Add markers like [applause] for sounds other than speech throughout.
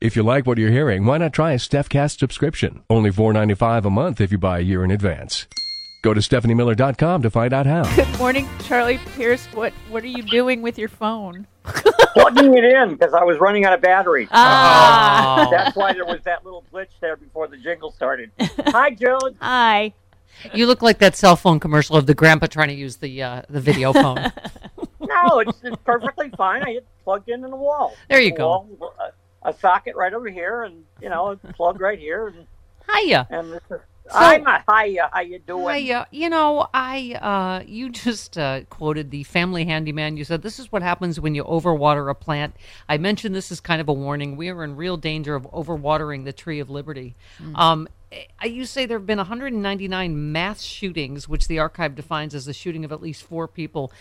If you like what you're hearing, why not try a StephCast subscription? Only $4.95 a month if you buy a year in advance. Go to StephanieMiller.com to find out how. Good morning, Charlie Pierce. What what are you doing with your phone? plugging it in because I was running out of battery. Ah. That's why there was that little glitch there before the jingle started. Hi, Joan. Hi. You look like that cell phone commercial of the grandpa trying to use the uh, the video phone. [laughs] No, it's, it's perfectly fine. I had plugged in in the wall. There you A go. wall, a, a socket right over here, and you know, a [laughs] plug right here, and Hiya. and this is, I'm a hiya. How you doing? Hiya. You know, I uh, you just uh, quoted the family handyman. You said this is what happens when you overwater a plant. I mentioned this as kind of a warning. We are in real danger of overwatering the tree of liberty. Um, eh, you say there have been 199 mass shootings, which the archive defines as the shooting of at least four people,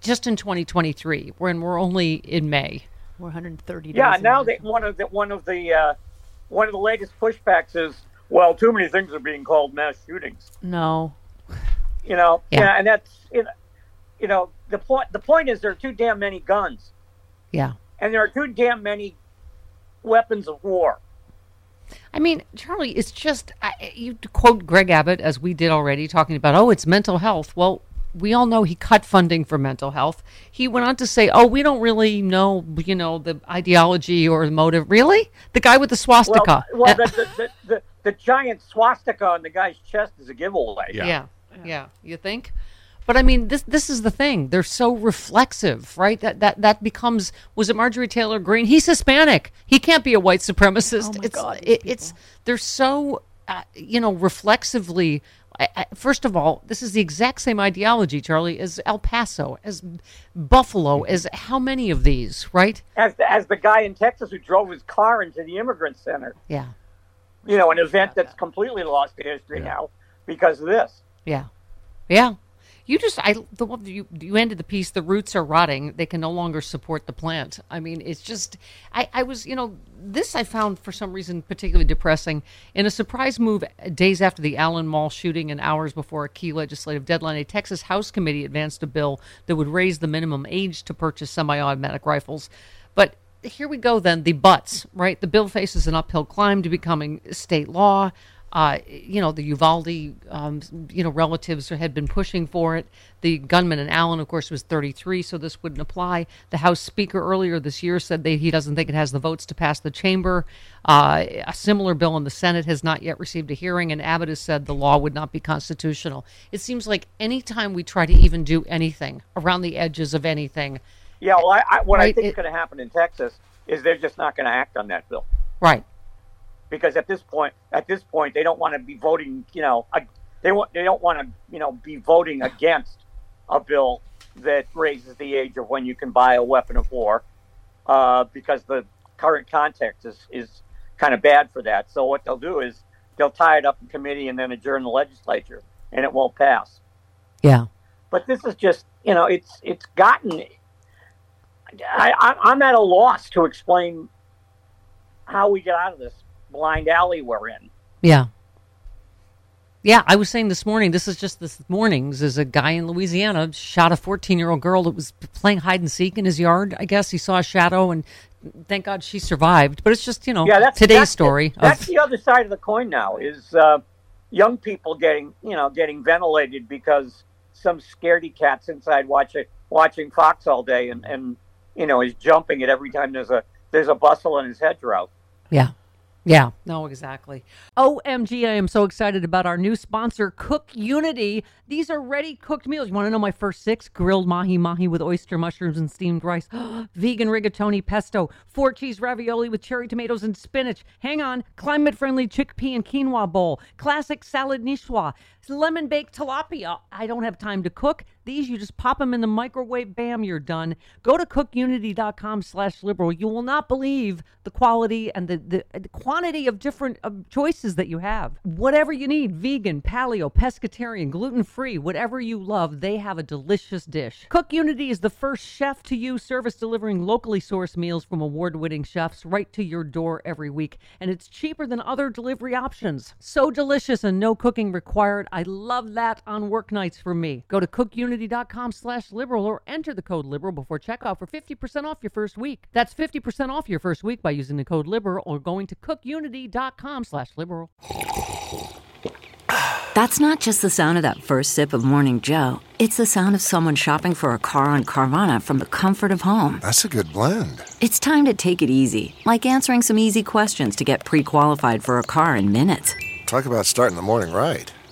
just in 2023, when we're only in May. 430 days. Yeah, now that one of the one of the uh, one of the latest pushbacks is well, too many things are being called mass shootings. No. You know, Yeah. yeah, and that's you know, you know the point. The point is there are too damn many guns, Yeah. and there are too damn many weapons of war. I mean, Charlie, it's just I, you quote Greg Abbott as we did already, talking about oh, it's mental health. Well, we all know he cut funding for mental health. He went on to say, "Oh, we don't really know, you know, the ideology or the motive." Really, the guy with the swastika. well Uh, the, the, the, the, the giant swastika on the guy's chest is a giveaway. yeah. yeah, You think? But I mean, this this is the thing. They're so reflexive, right? That that that becomes was it Marjorie Taylor Greene? He's Hispanic. He can't be a white supremacist. Oh my it's God, it, it's they're so uh, you know reflexively. I, I, first of all, this is the exact same ideology, Charlie, as El Paso, as Buffalo, as how many of these, right? As the, as the guy in Texas who drove his car into the immigrant center. Yeah, You know, an event that's completely lost to history now because of this. yeah, yeah. You just I the one you you ended the piece. The roots are rotting. They can no longer support the plant. I mean, it's just I I was you know this I found for some reason particularly depressing. In a surprise move, days after the Allen Mall shooting and hours before a key legislative deadline, a Texas House committee advanced a bill that would raise the minimum age to purchase semi-automatic rifles. But here we go then the buts right the bill faces an uphill climb to becoming state law uh, you know the Uvalde, um, you know relatives had been pushing for it. The gunman in Allen, of course, was 33, so this wouldn't apply. The House Speaker earlier this year said that he doesn't think it has the votes to pass the chamber. Uh, a similar bill in the Senate has not yet received a hearing, and Abbott has said the law would not be constitutional. It seems like any time we try to even do anything around the edges of anything, Yeah, well, I, I, what I think it- is going to happen in Texas is they're just not going to act on that bill right? Because at this point, at this point, they don't want to be voting. You know, they want they don't want to you know be voting against a bill that raises the age of when you can buy a weapon of war uh, because the current context is is kind of bad for that. So what they'll do is they'll tie it up in committee and then adjourn the legislature, and it won't pass. Yeah. but this is just you know it's it's gotten I, I i'm at a loss to explain how we get out of this blind alley we're in Yeah. Yeah, I was saying this morning, this is just this morning's, is a guy in Louisiana shot a 14 year old girl that was playing hide and seek in his yard. I guess he saw a shadow and thank God she survived. But it's just, you know, Yeah, that's today's that's the- story. that's the other side of the coin now is uh, young people getting you know getting ventilated because some scaredy cat's inside watching watching Fox all day and and you know is jumping it every time there's a there's a bustle in his hedgerow. yeah. Yeah, no, exactly. OMG, I am so excited about our new sponsor, CookUnity. These are ready cooked meals. You want to know my first six? Grilled mahi mahi with oyster mushrooms and steamed rice, [gasps] vegan rigatoni pesto, four cheese ravioli with cherry tomatoes and spinach. Hang on, climate friendly chickpea and quinoa bowl, classic salad niçoise, lemon baked tilapia. I don't have time to cook. These you just pop them in the microwave, bam, you're done. Go to cookunity.com slash liberal. You will not believe the quality and the, the, the quantity of different choices that you have. Whatever you need, vegan, paleo, pescatarian, gluten-free, whatever you love, they have a delicious dish. CookUnity is the first chef to you service delivering locally sourced meals from award-winning chefs right to your door every week. And it's cheaper than other delivery options. So delicious and no cooking required. I love that on work nights for me. Go to cookunity.com slash liberal or enter the code liberal before checkout for 50% off your first week. That's 50% off your first week by using the code liberal or going to cookunity.com slash liberal. That's not just the sound of that first sip of Morning Joe. It's the sound of someone shopping for a car on Carvana from the comfort of home. That's a good blend. It's time to take it easy, like answering some easy questions to get pre qualified for a car in minutes. Talk about starting the morning right.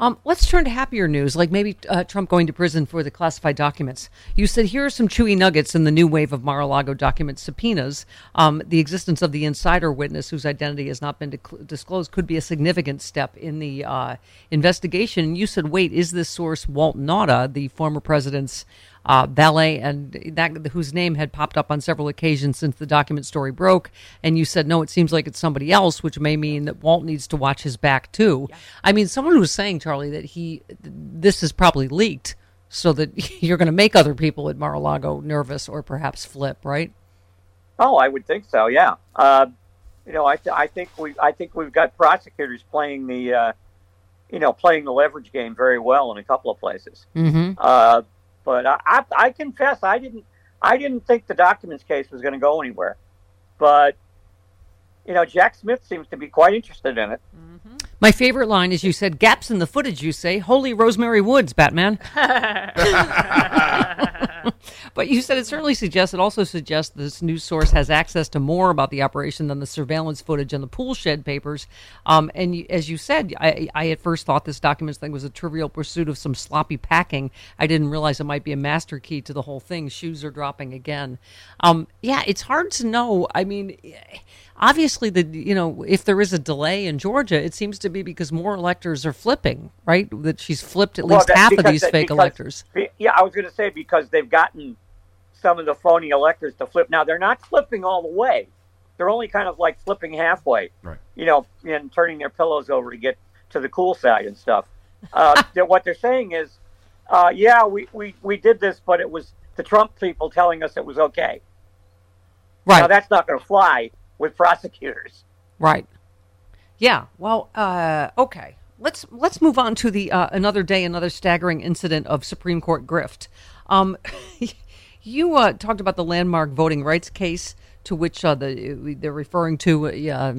Um, let's turn to happier news, like maybe uh, Trump going to prison for the classified documents. You said here are some chewy nuggets in the new wave of Mar-a-Lago document subpoenas. Um, the existence of the insider witness, whose identity has not been dec- disclosed, could be a significant step in the uh, investigation. You said, wait, is this source Walt Nauta, the former president's uh, valet, and that whose name had popped up on several occasions since the document story broke. And you said, no, it seems like it's somebody else, which may mean that Walt needs to watch his back too. I mean, someone was saying, Charlie, that he this is probably leaked so that [laughs] you're going to make other people at Mar-a-Lago nervous or perhaps flip, right? Oh, I would think so. Yeah. Uh, you know, I, th- I think we I think we've got prosecutors playing the uh, you know playing the leverage game very well in a couple of places. Mm-hmm. Uh, but I, I, I confess I didn't I didn't think the documents case was going to go anywhere. But you know, Jack Smith seems to be quite interested in it. Mm-hmm. My favorite line is you said, gaps in the footage, you say, holy Rose Mary Woods, Batman. [laughs] [laughs] [laughs] but you said it certainly suggests, it also suggests this news source has access to more about the operation than the surveillance footage and the pool shed papers. Um, and you, as you said, I, I at first thought this documents thing was a trivial pursuit of some sloppy packing. I didn't realize it might be a master key to the whole thing. Shoes are dropping again. Um, yeah, it's hard to know. I mean, obviously the you know if there is a delay in Georgia, it seems to be because more electors are flipping, right? That she's flipped at Well, least that- half of these that- fake because- electors. Yeah, I was going to say because they've gotten some of the phony electors to flip. Now they're not flipping all the way; they're only kind of like flipping halfway. Right. You know, and turning their pillows over to get to the cool side and stuff. Uh, [laughs] that what they're saying is, uh, yeah, we, we we did this, but it was the Trump people telling us it was okay. Right. Now that's not going to fly with prosecutors. Right. Yeah. Well, uh, okay. Let's let's move on to the uh, another day, another staggering incident of Supreme Court grift. Um, [laughs] you uh, talked about the landmark voting rights case to which uh, the they're referring to.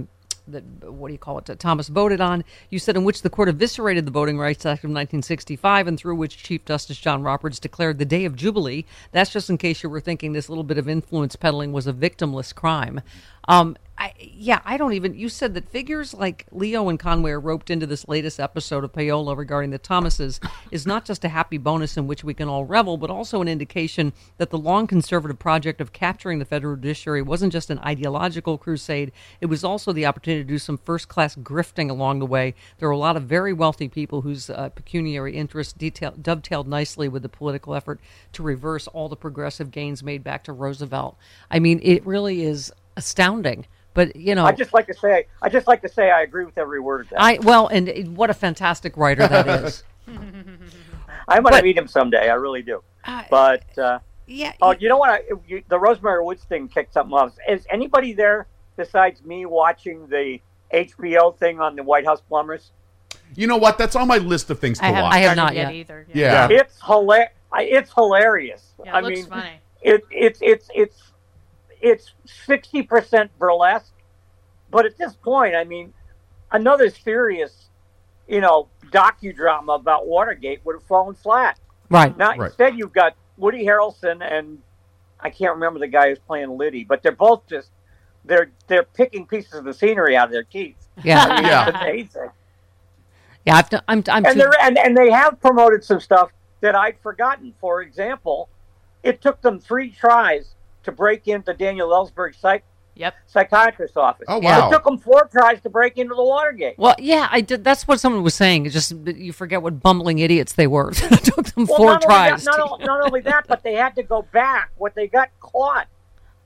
That what do you call it? That Thomas voted on. You said in which the court eviscerated the Voting Rights Act of 1965, and through which Chief Justice John Roberts declared the day of jubilee. That's just in case you were thinking this little bit of influence peddling was a victimless crime. Um, I, yeah, I don't even. You said that figures like Leo and Conway are roped into this latest episode of Payola regarding the Thomases is not just a happy bonus in which we can all revel, but also an indication that the long conservative project of capturing the federal judiciary wasn't just an ideological crusade. It was also the opportunity to do some first class grifting along the way. There were a lot of very wealthy people whose uh, pecuniary interests detail, dovetailed nicely with the political effort to reverse all the progressive gains made back to Roosevelt. I mean, it really is astounding. But you know, I just like to say, I just like to say, I agree with every word of that. I well, and what a fantastic writer that is. [laughs] [laughs] I want But- to meet him someday. I really do. Uh, But uh, yeah. oh, you know what? I, you, the Rose Mary Woods thing kicked something off. Is anybody there besides me watching the HBO thing on the White House plumbers? You know what? That's on my list of things to I haven't watch. I have not yet, yet. either. yeah. It's hilar- It's hilarious. Yeah, it I looks mean, funny. it, it's it's it's it's sixty percent burlesque, but at this point, I mean, another serious, you know, docudrama about Watergate would have fallen flat. right. Now Right. instead, you've got Woody Harrelson and I can't remember the guy who's playing Liddy, but they're both just they're they're picking pieces of the scenery out of their teeth. Yeah. [laughs] I mean, Yeah. it's amazing. Yeah. I've, done- I'm. I'm. and too- they're and, and they have promoted some stuff that I'd forgotten. For example, it took them three tries to break into Daniel Ellsberg's psych, Yep. psychiatrist's office. Oh, wow. It took them four tries to break into the Watergate. Well, yeah, I did. That's what someone was saying. It's just you forget what bumbling idiots they were. [laughs] it took them Well, four not only tries. that, not, not only that, but they had to go back. What they got caught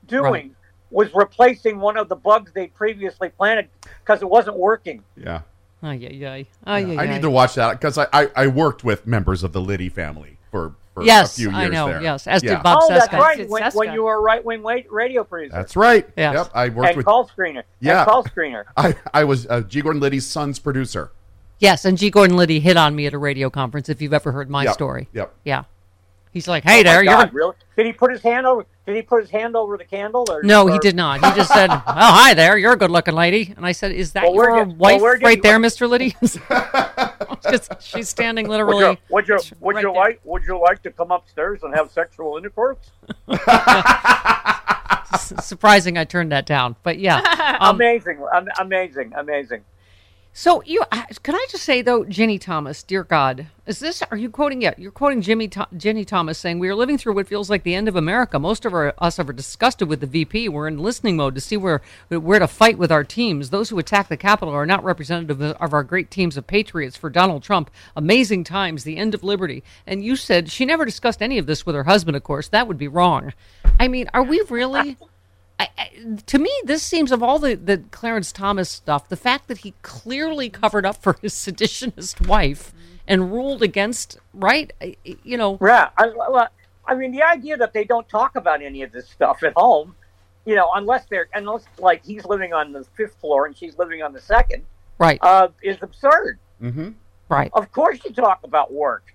doing was replacing one of the bugs they previously planted because it wasn't working. Yeah. Ay, ay, ay. Ay, Yeah. ay, I need to watch that because I, I, I worked with members of the Liddy family for, for Yes, a few years I know. there. Yes, as Yeah. did Bob oh, that's Seska. right. When, Seska. when you were a right wing radio producer That's right. Yes. Yep. I worked and with. call screener. Yeah. And call screener. I, I was uh, G. Gordon Liddy's son's producer. Yes, and G. Gordon Liddy hit on me at a radio conference. If you've ever heard my Yep. story, Yep. yeah, he's like, "Hey Oh, there, you're." Really? Did he put his hand over? Did he put his hand over the candle? Or, No, he did not. He just said, [laughs] "Oh, hi there. You're a good-looking lady." And I said, "Is that Well, your did- wife did right there, Mister Liddy?" [laughs] [laughs] Just- she's standing Would literally. you, would you, would right you there. like would you like to come upstairs and have sexual intercourse? Surprising, I turned that down. But yeah, um, amazing, amazing, amazing. So you can I just say though, Ginni Thomas, dear God, is this? Are you quoting? Yeah, you're quoting Jimmy Ginni Thomas saying we are living through what feels like the end of America. Most of our, us are disgusted with the VP. We're in listening mode to see where where to fight with our teams. Those who attack the Capitol are not representative of our great teams of patriots for Donald Trump. Amazing times, the end of liberty. And you said she never discussed any of this with her husband. Of course, that would be wrong. I mean, are we really? I, I, to me, this seems of all the, the Clarence Thomas stuff, the fact that he clearly covered up for his seditionist wife and ruled against, right? You know, Yeah, I, well, I mean the idea that they don't talk about any of this stuff at home, you know, unless they're unless like he's living on the fifth floor and she's living on the second, right, uh, is absurd. Mm-hmm. right. Of course, you talk about work.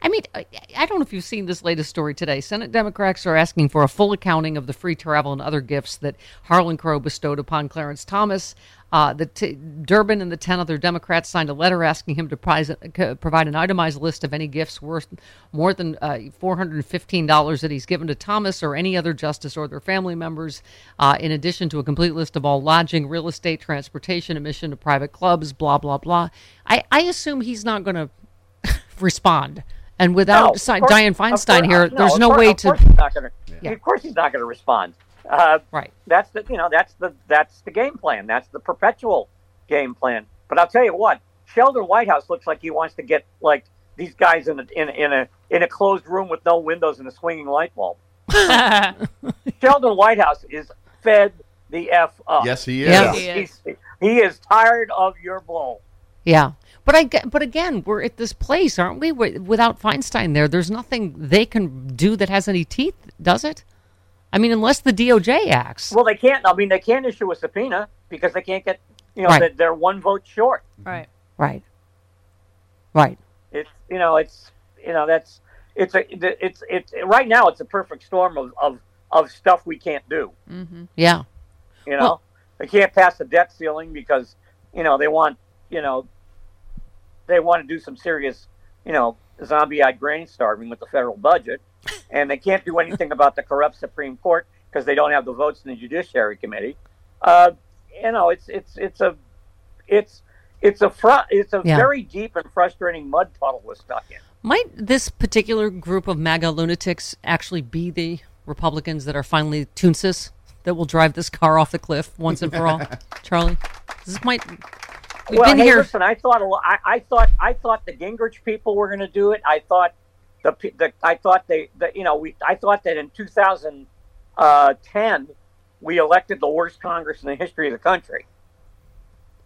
I mean, I don't know if you've seen this latest story today. Senate Democrats are asking for a full accounting of the free travel and other gifts that Harlan Crow bestowed upon Clarence Thomas. Uh, the t- Durbin and the 10 other Democrats signed a letter asking him to prize, uh, provide an itemized list of any gifts worth more than uh, $415 that he's given to Thomas or any other justice or their family members, uh, in addition to a complete list of all lodging, real estate, transportation, admission to private clubs, blah, blah, blah. I, I assume he's not going [laughs] to respond. And without No, Si- course- Dianne Feinstein course- here, no, there's of no course- way of to. course he's not gonna, Of course, he's not going to respond. Uh, Right. That's the you know that's the that's the game plan. That's the perpetual game plan. But I'll tell you what, Sheldon Whitehouse looks like he wants to get like these guys in a in a, in a in a closed room with no windows and a swinging light bulb. [laughs] Sheldon Whitehouse is fed the f up. Yes, he is. Yeah. He is. He's, he is tired of your bull. Yeah, but I ge- but again, we're at this place, aren't we? Wi- Without Feinstein there, there's nothing they can do that has any teeth, does it? I mean, unless the DOJ acts. Well, they can't. I mean, they can't issue a subpoena because they can't get you know Right. they- they're one vote short. right. Right. Right. It's you know it's you know that's it's a it's it's right now it's a perfect storm of of, of stuff we can't do. Mm-hmm. Yeah. You know, Well- they can't pass the debt ceiling because you know they want you know they want to do some serious you know zombie-eyed grain starving with the federal budget, [laughs] and they can't do anything about the corrupt Supreme Court because they don't have the votes in the Judiciary Committee. Uh, you know, it's it's it's a it's it's a fr- it's a Yeah. very deep and frustrating mud puddle we're stuck in. Might this particular group of MAGA lunatics actually be the Republicans that are finally Toonsis that will drive this car off the cliff once and for all? [laughs] Charlie, this might. We've well, been hey, here. listen, I thought a lo- I, I thought I thought the Gingrich people were going to do it. I thought the, the I thought they the, you know we I thought that in 2010 uh, we elected the worst Congress in the history of the country,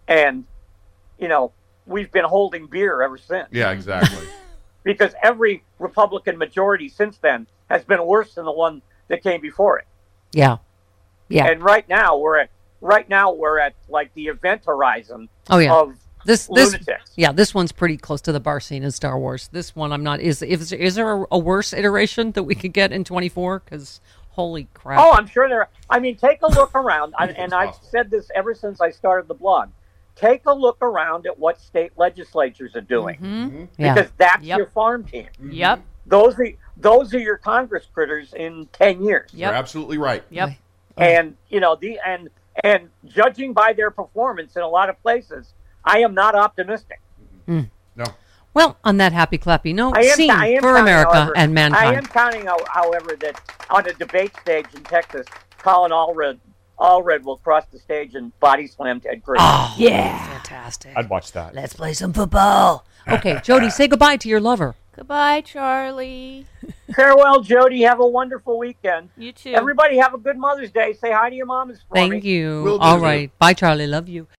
and you know we've been holding beer ever since Yeah, exactly. [laughs] because every Republican majority since then has been worse than the one that came before it. Yeah. Yeah. And right now we're at right now we're at like the event horizon Oh yeah. of this this lunatics. yeah this one's pretty close to the bar scene in Star Wars. This one I'm not. Is is, is there a, a worse iteration that we could get in 24? Because holy crap! Oh, I'm sure there. I mean, take a look around, [laughs] I, and I've said this ever since I started the blog. Take a look around at what state legislatures are doing, Mm-hmm. Yeah. because that's Yep. your farm team. Yep. Those are those are your Congress critters in ten years. You're absolutely right. Yep. And you know the and and judging by their performance in a lot of places, I am not optimistic. Mm. No. Well, on that happy clappy note, I am, scene I am for counting, America however- and mankind. I am counting, how- however, that on a debate stage in Texas, Colin Allred, Allred will cross the stage and body slam Ted Cruz. Oh, Yeah. fantastic. I'd watch that. Let's play some football. Okay, Jody, [laughs] say goodbye to your lover. Goodbye, Charlie. [laughs] Farewell, Jody. Have a wonderful weekend. You too. Everybody have a good Mother's Day. Say hi to your moms for me. Thank you. Will do. All right. Bye, Charlie. Love you.